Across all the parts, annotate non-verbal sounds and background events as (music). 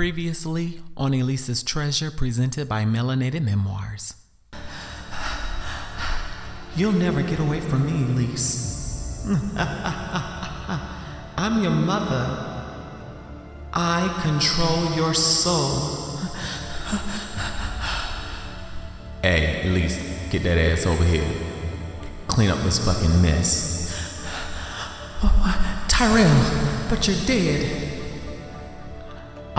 Previously on Elise's Treasure, presented by Melanated Memoirs. You'll never get away from me, Elise. (laughs) I'm your mother. I control your soul. hey, Elise, get that ass over here. Clean up this fucking mess. Oh, Tyrell, but you're dead.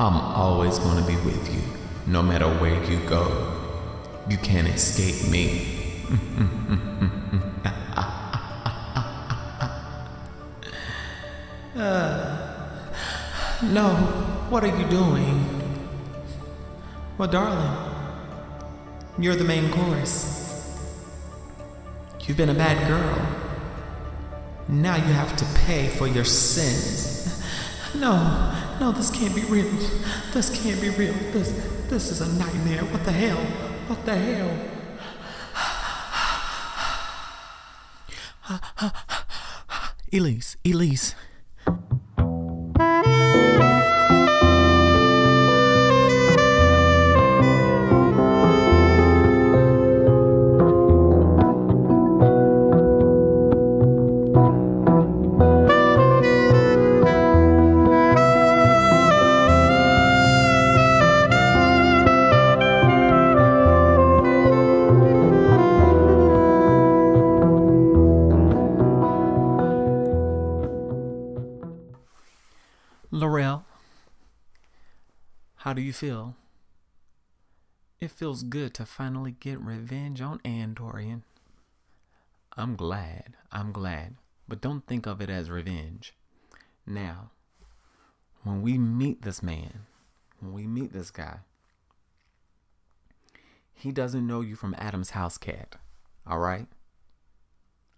I'm always going to be with you, no matter where you go. You can't escape me. uh, (sighs) no, what are you doing? Well, darling, you're the main course. You've been a bad girl. Now you have to pay for your sins. (laughs) No, no, this can't be real. This can't be real. This, this is a nightmare. What the hell? What the hell? Elise, Elise. You feel? It feels good to finally get revenge on Ann Dorian. I'm glad, I'm glad, but don't think of it as revenge. Now, when we meet this man, when we meet this guy, he doesn't know you from Adam's house cat, all right?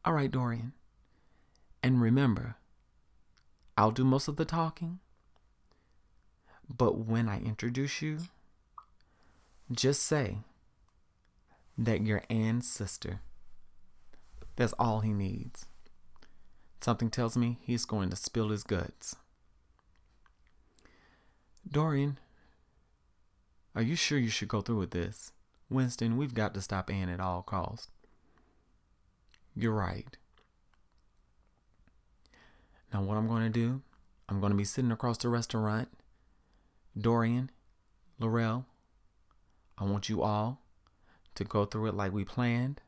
All right, Dorian. And remember, I'll do most of the talking. But when I introduce you, just say that you're Anne's sister. That's all he needs. Something tells me he's going to spill his guts. Dorian, are you sure you should go through with this? Winston, we've got to stop Anne at all costs. You're right. Now, what I'm going to do, I'm going to be sitting across the restaurant. Dorian, Laurel, I want you all to go through it like we planned.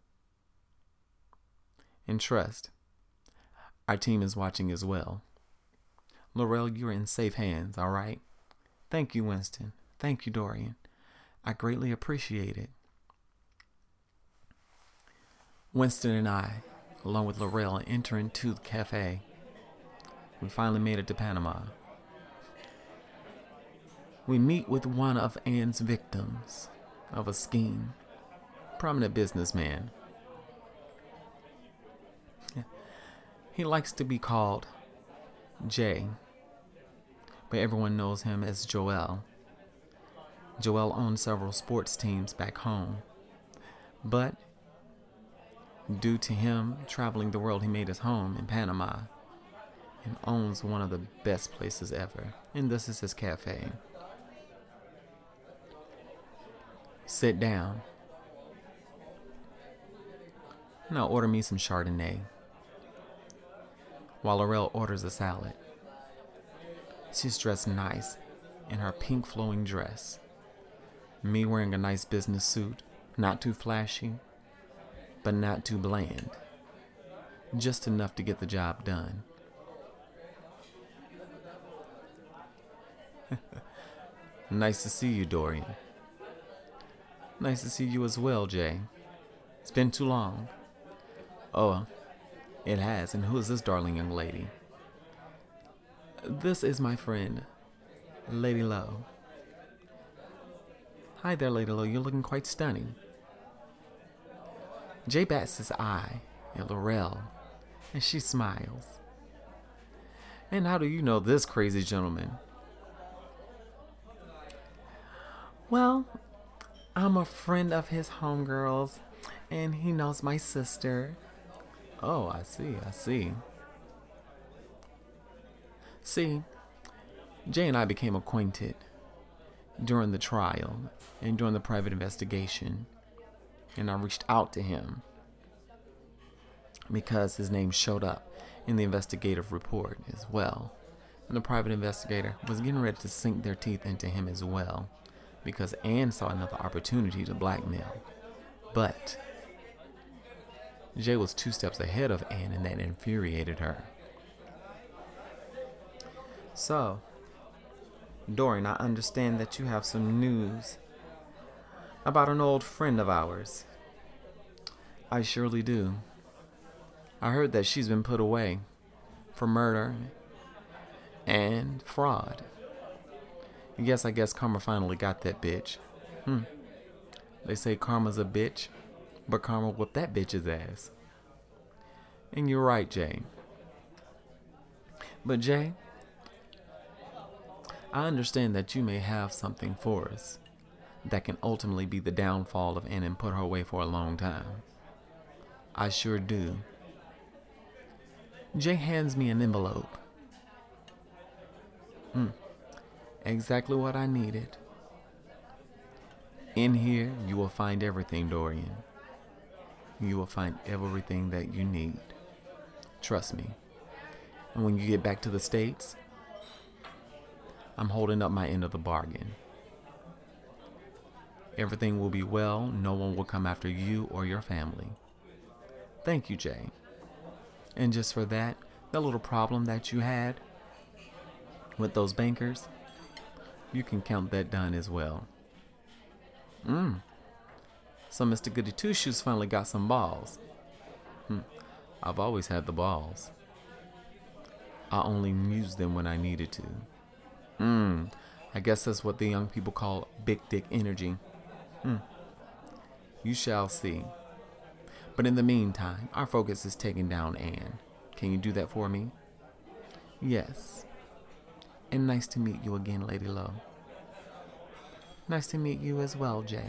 And trust, our team is watching as well. Laurel, you're in safe hands, all right? Thank you, Winston. Thank you, Dorian. I greatly appreciate it. Winston and I, along with Laurel, enter into the cafe. We finally made it to Panama. We meet with one of Ann's victims of a scheme, prominent businessman. He likes to be called Jay, but everyone knows him as Joel. Joel owns several sports teams back home, but due to him traveling the world, he made his home in Panama and owns one of the best places ever. And this is his cafe. Sit down. Now order me some Chardonnay. While Laurel orders a salad. She's dressed nice in her pink flowing dress. Me wearing a nice business suit, not too flashy, but not too bland. Just enough to get the job done. (laughs) nice to see you, Dorian. Nice to see you as well, Jay. It's been too long. Oh, it has. And who is this darling young lady? This is my friend, Lady Lowe. Hi there, Lady Lowe. You're looking quite stunning. Jay bats his eye at Laurel, and she smiles. And how do you know this crazy gentleman? Well, I'm a friend of his homegirls, and he knows my sister. Oh, I see, I see. See, Jay and I became acquainted during the trial and during the private investigation. And I reached out to him because his name showed up in the investigative report as well. And the private investigator was getting ready to sink their teeth into him as well because Anne saw another opportunity to blackmail. But Jay was two steps ahead of Anne, and that infuriated her. So, Dorian, I understand that you have some news about an old friend of ours. I surely do. I heard that she's been put away for murder and fraud. Yes, I guess Karma finally got that bitch. Hmm. They say Karma's a bitch, but Karma whooped that bitch's ass. And you're right, Jay. But Jay, I understand that you may have something for us that can ultimately be the downfall of Anne and put her away for a long time. I sure do. Jay hands me an envelope. Hmm. Exactly what I needed. In here, you will find everything, Dorian. You will find everything that you need. Trust me. And when you get back to the States, I'm holding up my end of the bargain. Everything will be well. No one will come after you or your family. Thank you, Jay. And just for that, that little problem that you had with those bankers, you can count that done as well. Mmm. So Mr. Goody Two Shoes finally got some balls. Hmm. I've always had the balls. I only used them when I needed to. Mmm. I guess that's what the young people call big dick energy. Hmm. You shall see. But in the meantime, our focus is taking down Anne. Can you do that for me? Yes. And nice to meet you again, Lady Lowe. Nice to meet you as well, Jay.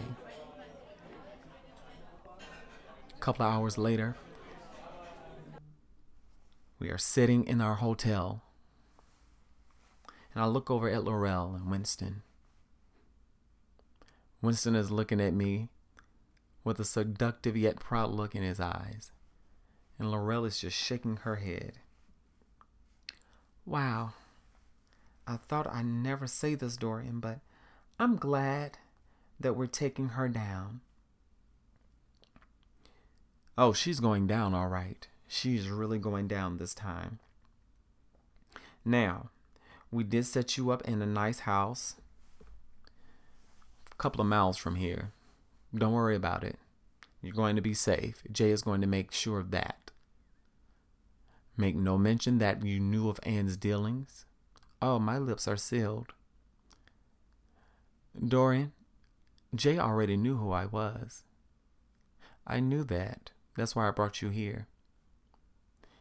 A couple of hours later, we are sitting in our hotel. And I look over at Laurel and Winston. Winston is looking at me with a seductive yet proud look in his eyes. And Laurel is just shaking her head. Wow. I thought I'd never say this, Dorian, but I'm glad that we're taking her down. Oh, she's going down, all right. She's really going down this time. Now, we did set you up in a nice house a couple of miles from here. Don't worry about it. You're going to be safe. Jay is going to make sure of that. Make no mention that you knew of Anne's dealings. Oh, my lips are sealed. Dorian, Jay already knew who I was. I knew that. That's why I brought you here.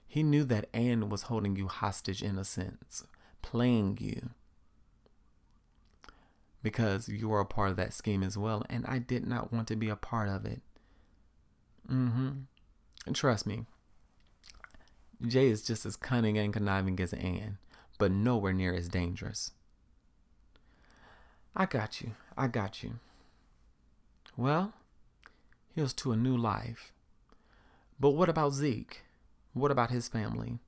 He knew that Anne was holding you hostage in a sense, playing you. Because you were a part of that scheme as well, and I did not want to be a part of it. Mm-hmm. Trust me, Jay is just as cunning and conniving as Anne, but nowhere near as dangerous. I got you. I got you. Well, here's to a new life. But what about Zeke? What about his family?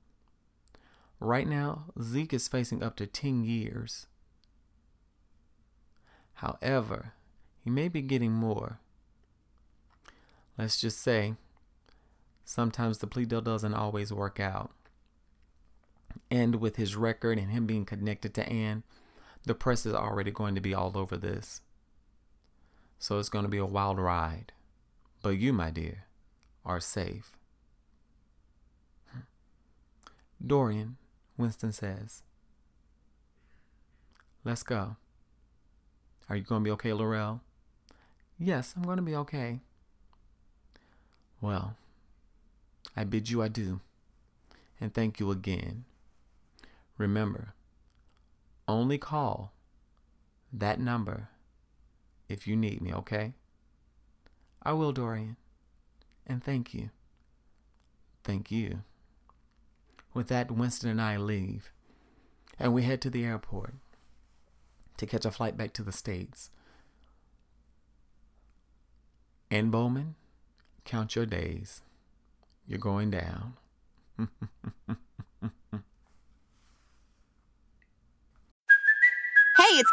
Right now, Zeke is facing up to 10 years. However, he may be getting more. Let's just say, sometimes the plea deal doesn't always work out. And with his record and him being connected to Anne, the press is already going to be all over this. So it's going to be a wild ride. But you, my dear, are safe. Dorian, Winston says. Let's go. Are you going to be okay, Laurel? Yes, I'm going to be okay. Well, I bid you adieu and thank you again. Remember, only call that number if you need me, okay? I will, Dorian. And thank you. Thank you. With that, Winston and I leave, and we head to the airport. to catch a flight back to the States. And Bowman, count your days. You're going down. (laughs)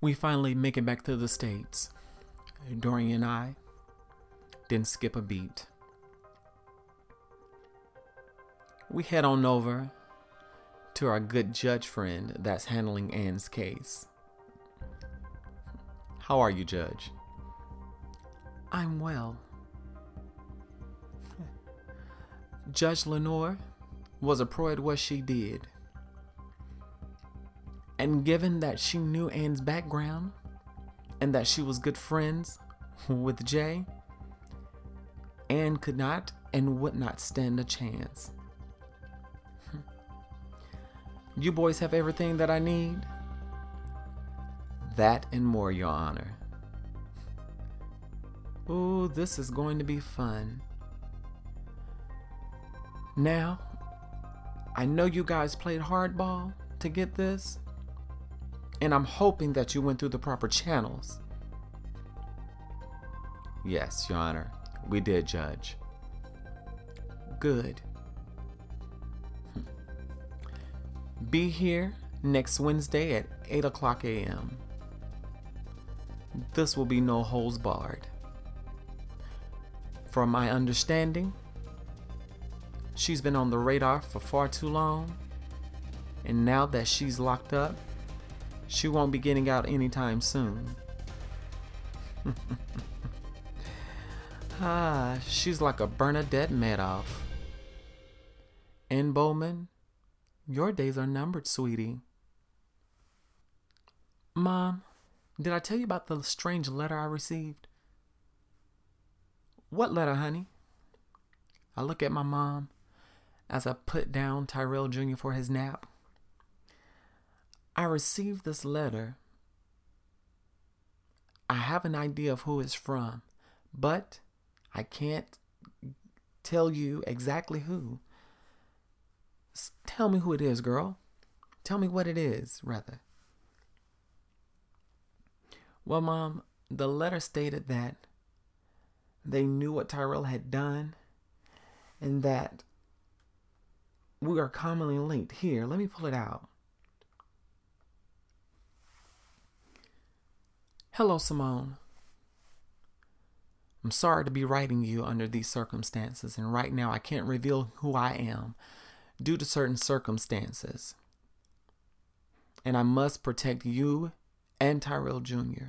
We finally make it back to the States. Dorian and I didn't skip a beat. We head on over to our good judge friend that's handling Anne's case. How are you, Judge? I'm well. Judge Lenore was a pro at what she did. And given that she knew Anne's background and that she was good friends with Jay, Anne could not and would not stand a chance. Hmm. You boys have everything that I need? That and more, Your Honor. Ooh, this is going to be fun. Now, I know you guys played hardball to get this, and I'm hoping that you went through the proper channels. Yes, Your Honor, we did, Judge. Good. Hmm. Be here next Wednesday at 8 o'clock a.m. This will be no holes barred. From my understanding, she's been on the radar for far too long, and now that she's locked up, she won't be getting out anytime soon. (laughs) ah, she's like a Bernadette Madoff. And Bowman, your days are numbered, sweetie. Mom, did I tell you about the strange letter I received? What letter, honey? I look at my mom as I put down Tyrell Jr. for his nap. I received this letter. I have an idea of who it's from, but I can't tell you exactly who. S- Tell me who it is, girl. Tell me what it is, rather. Well, Mom, the letter stated that they knew what Tyrell had done and that we are commonly linked. Here, let me pull it out. Hello, Simone. I'm sorry to be writing you under these circumstances, and right now I can't reveal who I am due to certain circumstances. And I must protect you and Tyrell Jr.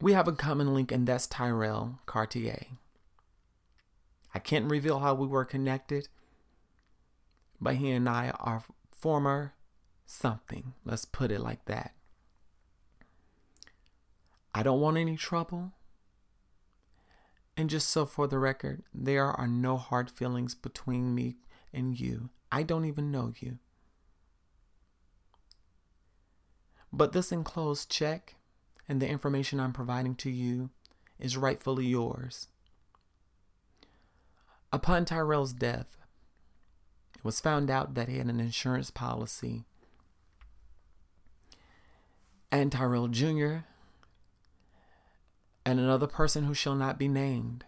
We have a common link, and that's Tyrell Cartier. I can't reveal how we were connected, but he and I are former something. Let's put it like that. I don't want any trouble. And just so for the record, there are no hard feelings between me and you. I don't even know you. But this enclosed check and the information I'm providing to you is rightfully yours. Upon Tyrell's death, it was found out that he had an insurance policy. And Tyrell Jr. and another person who shall not be named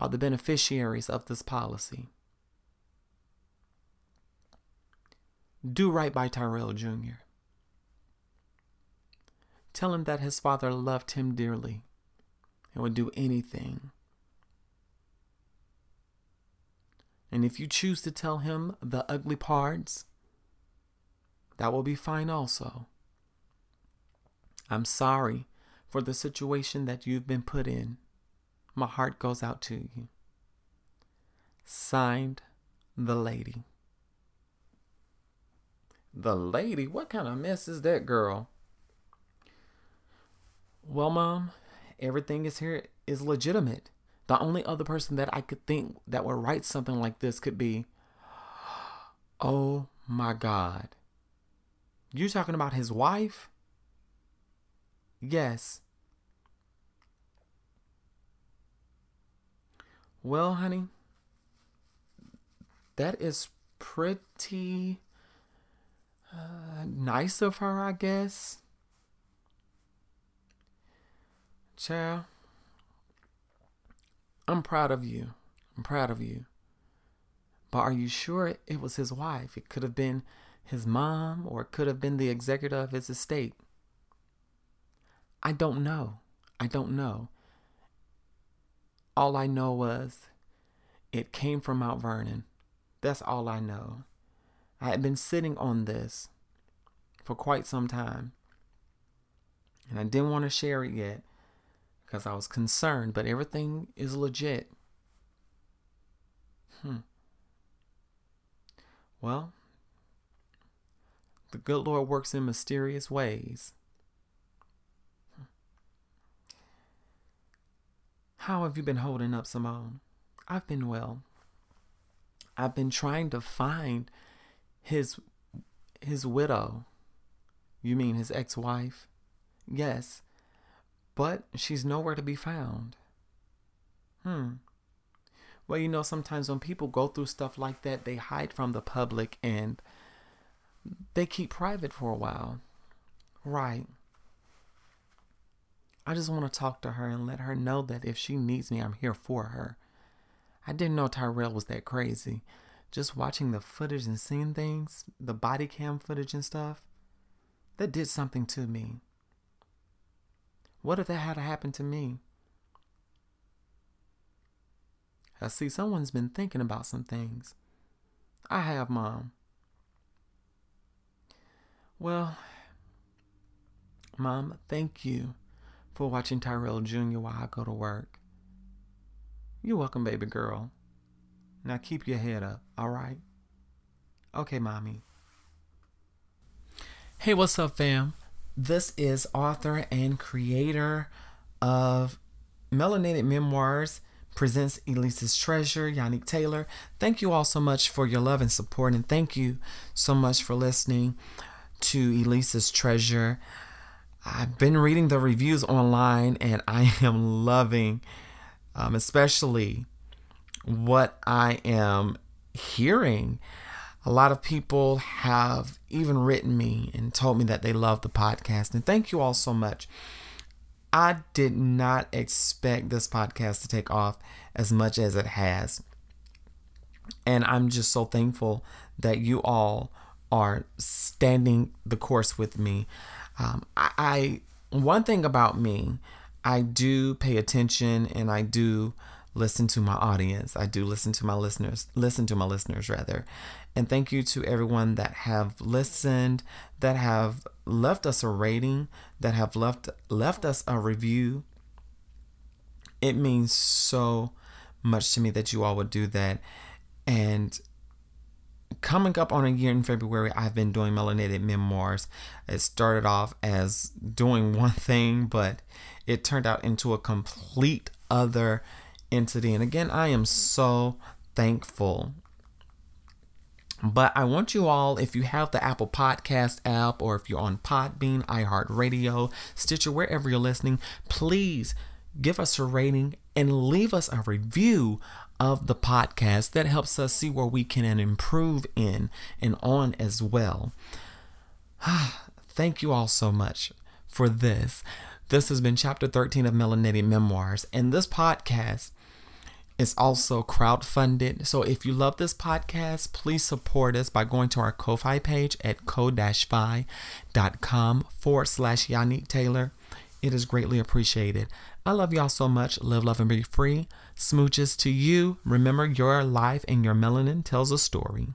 are the beneficiaries of this policy. Do right by Tyrell Jr. Tell him that his father loved him dearly and would do anything. And if you choose to tell him the ugly parts, that will be fine also. I'm sorry for the situation that you've been put in. My heart goes out to you. Signed, the lady. The lady? What kind of mess is that girl? Well, mom, everything is here is legitimate. The only other person that I could think that would write something like this could be, (gasps) oh my God. You talking about his wife? Yes. Well, honey, that is pretty uh, nice of her, I guess. Child, I'm proud of you. I'm proud of you. But are you sure it was his wife? It could have been his mom or it could have been the executor of his estate. I don't know. I don't know. All I know was it came from Mount Vernon. That's all I know. I had been sitting on this for quite some time. And I didn't want to share it yet because I was concerned, but everything is legit. Hmm. Well, the good Lord works in mysterious ways. How have you been holding up, Simone? I've been well. I've been trying to find his his widow. You mean his ex-wife? Yes. But she's nowhere to be found. Hmm. Well, you know, sometimes when people go through stuff like that, they hide from the public and they keep private for a while. Right. I just want to talk to her and let her know that if she needs me, I'm here for her. I didn't know Tyrell was that crazy. Just watching the footage and seeing things, the body cam footage and stuff, that did something to me. What if that had happened to me? I see someone's been thinking about some things. I have, Mom. Well, Mom, thank you for watching Tyrell Jr. while I go to work. You're welcome, baby girl. Now keep your head up, all right? Okay, mommy. Hey, what's up, fam? This is author and creator of Melanated Memoirs presents Elise's Treasure, Yannick Taylor. Thank you all so much for your love and support, and thank you so much for listening to Elise's Treasure. I've been reading the reviews online and I (laughs) am loving, um, especially what I am hearing. A lot of people have even written me and told me that they love the podcast. And thank you all so much. I did not expect this podcast to take off as much as it has. And I'm just so thankful that you all are standing the course with me. Um, I, I one thing about me, I do pay attention and I do listen to my audience. I do listen to my listeners, listen to my listeners rather. And thank you to everyone that have listened, that have left us a rating, that have left left us a review. It means so much to me that you all would do that. And coming up on a year in February, I've been doing melanated memoirs. It started off as doing (laughs) one thing, but it turned out into a complete other entity. And again, I am so thankful. But I want you all, if you have the Apple Podcast app or if you're on Podbean, iHeartRadio, Stitcher, wherever you're listening, please give us a rating and leave us a review of the podcast. That helps us see where we can improve in and on as well. (sighs) Thank you all so much for this. This has been chapter 13 of Melanated Memoirs, and this podcast is also crowdfunded. So if you love this podcast, please support us by going to our Ko-Fi page at ko-fi.com forward slash Yannick Taylor. It is greatly appreciated. I love y'all so much. Live, love, and be free. Smooches to you. Remember, your life and your melanin tells a story.